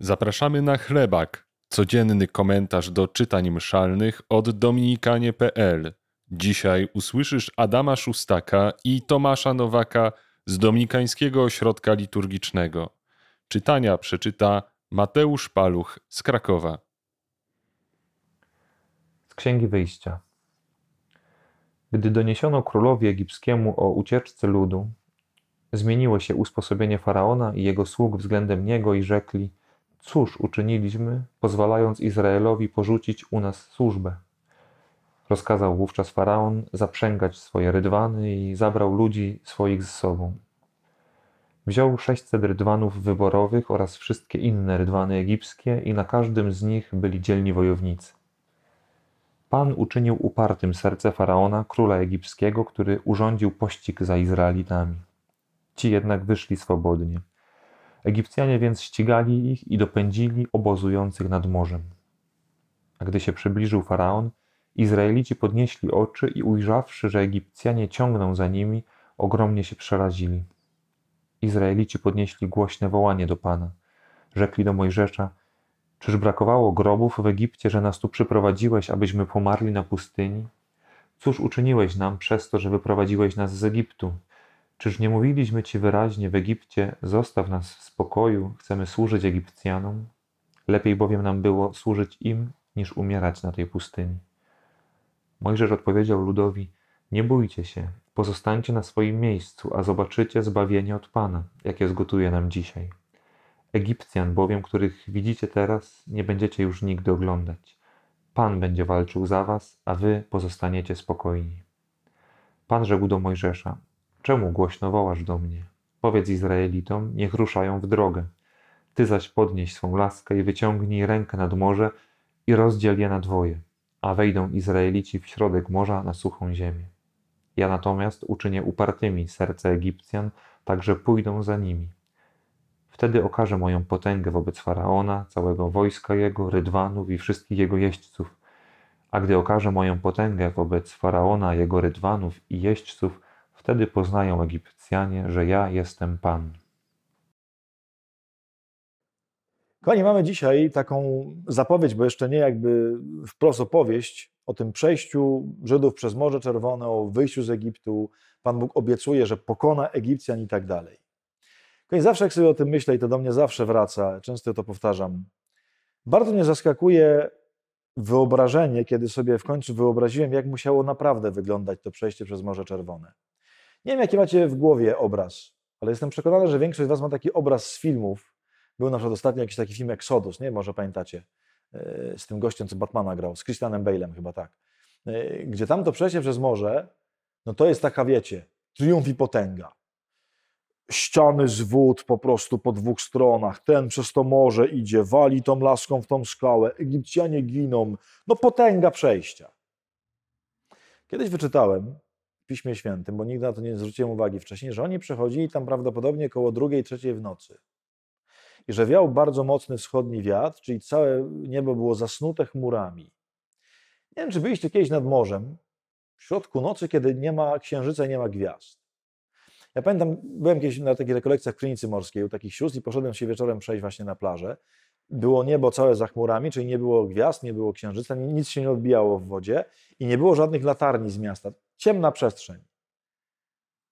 Zapraszamy na chlebak, codzienny komentarz do czytań mszalnych od dominikanie.pl. Dzisiaj usłyszysz Adama Szustaka i Tomasza Nowaka z Dominikańskiego Ośrodka Liturgicznego. Czytania przeczyta Mateusz Paluch z Krakowa. Z Księgi Wyjścia. Gdy doniesiono królowi egipskiemu o ucieczce ludu, zmieniło się usposobienie faraona i jego sług względem niego i rzekli: Cóż uczyniliśmy, pozwalając Izraelowi porzucić u nas służbę? Rozkazał wówczas faraon zaprzęgać swoje rydwany i zabrał ludzi swoich z sobą. Wziął sześćset rydwanów wyborowych oraz wszystkie inne rydwany egipskie, i na każdym z nich byli dzielni wojownicy. Pan uczynił upartym serce faraona, króla egipskiego, który urządził pościg za Izraelitami. Ci jednak wyszli swobodnie. Egipcjanie więc ścigali ich i dopędzili obozujących nad morzem. A gdy się przybliżył faraon, Izraelici podnieśli oczy i ujrzawszy, że Egipcjanie ciągną za nimi, ogromnie się przerazili. Izraelici podnieśli głośne wołanie do Pana. Rzekli do Mojżesza: Czyż brakowało grobów w Egipcie, że nas tu przyprowadziłeś, abyśmy pomarli na pustyni? Cóż uczyniłeś nam przez to, że wyprowadziłeś nas z Egiptu? Czyż nie mówiliśmy ci wyraźnie w Egipcie: Zostaw nas w spokoju, chcemy służyć Egipcjanom? Lepiej bowiem nam było służyć im, niż umierać na tej pustyni. Mojżesz odpowiedział ludowi: Nie bójcie się, pozostańcie na swoim miejscu, a zobaczycie zbawienie od Pana, jakie zgotuje nam dzisiaj. Egipcjan bowiem, których widzicie teraz, nie będziecie już nigdy oglądać. Pan będzie walczył za was, a wy pozostaniecie spokojni. Pan rzekł do Mojżesza: Czemu głośno wołasz do mnie? Powiedz Izraelitom, niech ruszają w drogę. Ty zaś podnieś swą laskę i wyciągnij rękę nad morze i rozdziel je na dwoje, a wejdą Izraelici w środek morza na suchą ziemię. Ja natomiast uczynię upartymi serce Egipcjan, także pójdą za nimi. Wtedy okażę moją potęgę wobec faraona, całego wojska jego, rydwanów i wszystkich jego jeźdźców. A gdy okażę moją potęgę wobec faraona, jego rydwanów i jeźdźców, wtedy poznają Egipcjanie, że ja jestem Pan. Kochani, mamy dzisiaj taką zapowiedź, bo jeszcze nie jakby wprost opowieść o tym przejściu Żydów przez Morze Czerwone, o wyjściu z Egiptu. Pan Bóg obiecuje, że pokona Egipcjan i tak dalej. Kochani, zawsze jak sobie o tym myślę i to do mnie zawsze wraca, często to powtarzam, bardzo mnie zaskakuje wyobrażenie, kiedy sobie w końcu wyobraziłem, jak musiało naprawdę wyglądać to przejście przez Morze Czerwone. Nie wiem, jaki macie w głowie obraz, ale jestem przekonany, że większość z Was ma taki obraz z filmów. Był na przykład ostatnio jakiś taki film Exodus, nie? Może pamiętacie, e, z tym gościem, co Batmana grał, z Christianem Bale'em chyba tak. E, gdzie tam to przejście przez morze, no to jest taka, wiecie, triumf i potęga. Ściany z wód po prostu po dwóch stronach. Ten przez to morze idzie, wali tą laską w tą skałę. Egipcjanie giną. No potęga przejścia. Kiedyś wyczytałem, Piśmie Świętym, bo nigdy na to nie zwróciłem uwagi wcześniej, że oni przechodzili tam prawdopodobnie koło drugiej, trzeciej w nocy. I że wiał bardzo mocny wschodni wiatr, czyli całe niebo było zasnute chmurami. Nie wiem, czy byliście kiedyś nad morzem, w środku nocy, kiedy nie ma księżyca i nie ma gwiazd. Ja pamiętam, byłem kiedyś na takich rekolekcjach w klinicy morskiej u takich sióstr i poszedłem się wieczorem przejść właśnie na plażę. Było niebo całe za chmurami, czyli nie było gwiazd, nie było księżyca, nic się nie odbijało w wodzie i nie było żadnych latarni z miasta ciemna przestrzeń.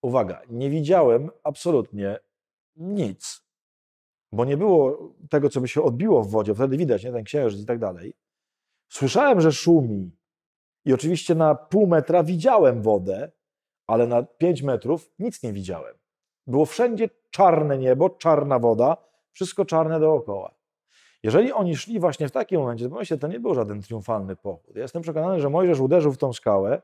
Uwaga, nie widziałem absolutnie nic, bo nie było tego, co by się odbiło w wodzie, wtedy widać, nie, ten księżyc i tak dalej. Słyszałem, że szumi i oczywiście na pół metra widziałem wodę, ale na pięć metrów nic nie widziałem. Było wszędzie czarne niebo, czarna woda, wszystko czarne dookoła. Jeżeli oni szli właśnie w takim momencie, to pomyślcie, to nie był żaden triumfalny pochód. Ja jestem przekonany, że Mojżesz uderzył w tą skałę,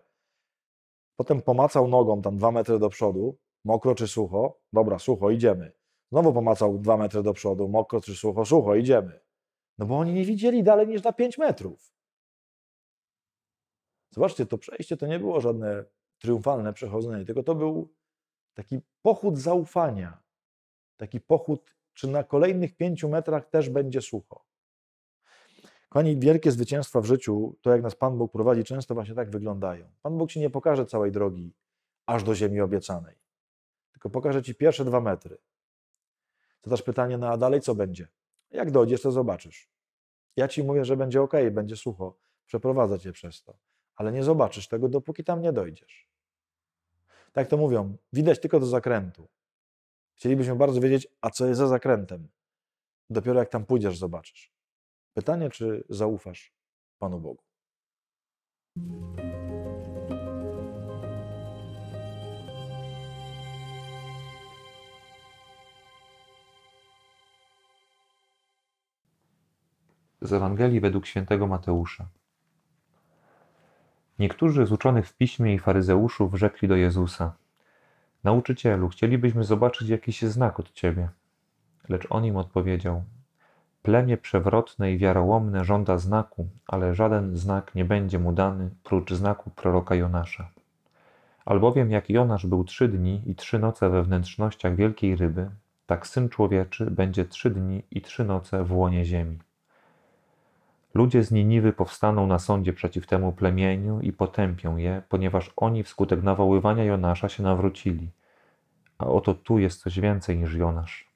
Potem pomacał nogą tam dwa metry do przodu, mokro czy sucho, dobra, sucho, idziemy. Znowu pomacał dwa metry do przodu, mokro czy sucho, sucho, idziemy. No bo oni nie widzieli dalej niż na pięć metrów. Zobaczcie, to przejście to nie było żadne triumfalne przechodzenie, tylko to był taki pochód zaufania. Taki pochód, czy na kolejnych pięciu metrach też będzie sucho. Kochani, wielkie zwycięstwa w życiu, to jak nas Pan Bóg prowadzi, często właśnie tak wyglądają. Pan Bóg Ci nie pokaże całej drogi aż do ziemi obiecanej, tylko pokaże Ci pierwsze dwa metry. Też pytanie, no a dalej co będzie? Jak dojdziesz, to zobaczysz. Ja ci mówię, że będzie ok, będzie sucho, przeprowadzę cię przez to, ale nie zobaczysz tego, dopóki tam nie dojdziesz. Tak to mówią, widać tylko do zakrętu. Chcielibyśmy bardzo wiedzieć, a co jest za zakrętem. Dopiero jak tam pójdziesz, zobaczysz. Pytanie, czy zaufasz Panu Bogu. Z Ewangelii według świętego Mateusza. Niektórzy z uczonych w piśmie i faryzeuszów rzekli do Jezusa: Nauczycielu, chcielibyśmy zobaczyć jakiś znak od ciebie. Lecz on im odpowiedział: Plemię przewrotne i wiarołomne żąda znaku, ale żaden znak nie będzie mu dany, prócz znaku proroka Jonasza. Albowiem jak Jonasz był trzy dni i trzy noce we wnętrznościach wielkiej ryby, tak Syn Człowieczy będzie trzy dni i trzy noce w łonie ziemi. Ludzie z Niniwy powstaną na sądzie przeciw temu plemieniu i potępią je, ponieważ oni wskutek nawoływania Jonasza się nawrócili. A oto tu jest coś więcej niż Jonasz.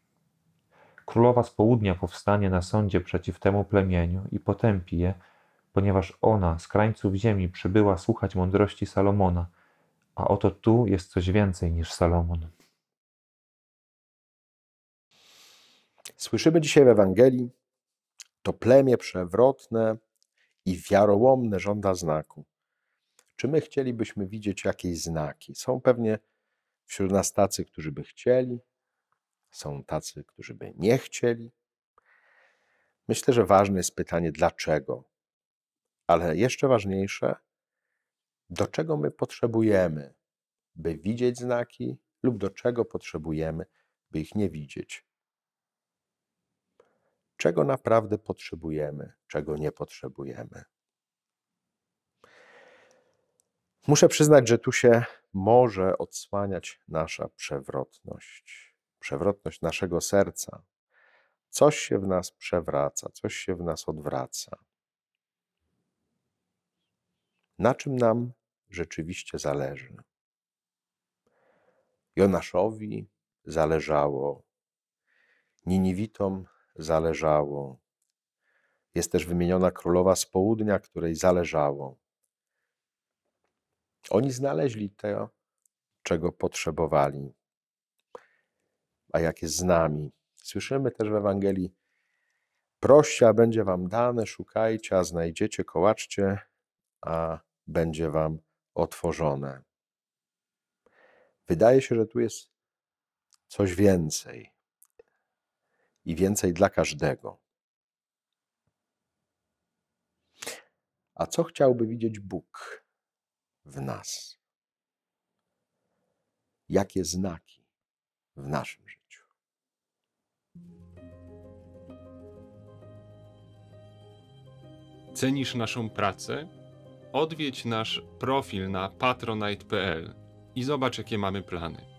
Królowa z południa powstanie na sądzie przeciw temu plemieniu i potępi je, ponieważ ona z krańców ziemi przybyła słuchać mądrości Salomona, a oto tu jest coś więcej niż Salomon. Słyszymy dzisiaj w Ewangelii, to plemię przewrotne i wiarołomne żąda znaku. Czy my chcielibyśmy widzieć jakieś znaki? Są pewnie wśród nas tacy, którzy by chcieli, są tacy, którzy by nie chcieli. Myślę, że ważne jest pytanie, dlaczego. Ale jeszcze ważniejsze, do czego my potrzebujemy, by widzieć znaki, lub do czego potrzebujemy, by ich nie widzieć czego naprawdę potrzebujemy, czego nie potrzebujemy. Muszę przyznać, że tu się może odsłaniać nasza przewrotność, przewrotność naszego serca. Coś się w nas przewraca, coś się w nas odwraca. Na czym nam rzeczywiście zależy? Jonaszowi zależało, Niniwitom zależało. Jest też wymieniona królowa z południa, której zależało. Oni znaleźli to, czego potrzebowali. A jak jest z nami? Słyszymy też w Ewangelii: Proście, a będzie wam dane, szukajcie, a znajdziecie, kołaczcie, a będzie wam otworzone. Wydaje się, że tu jest coś więcej i więcej dla każdego. A co chciałby widzieć Bóg w nas? Jakie znaki w naszym życiu? Cenisz naszą pracę? Odwiedź nasz profil na patronite.pl i zobacz, jakie mamy plany.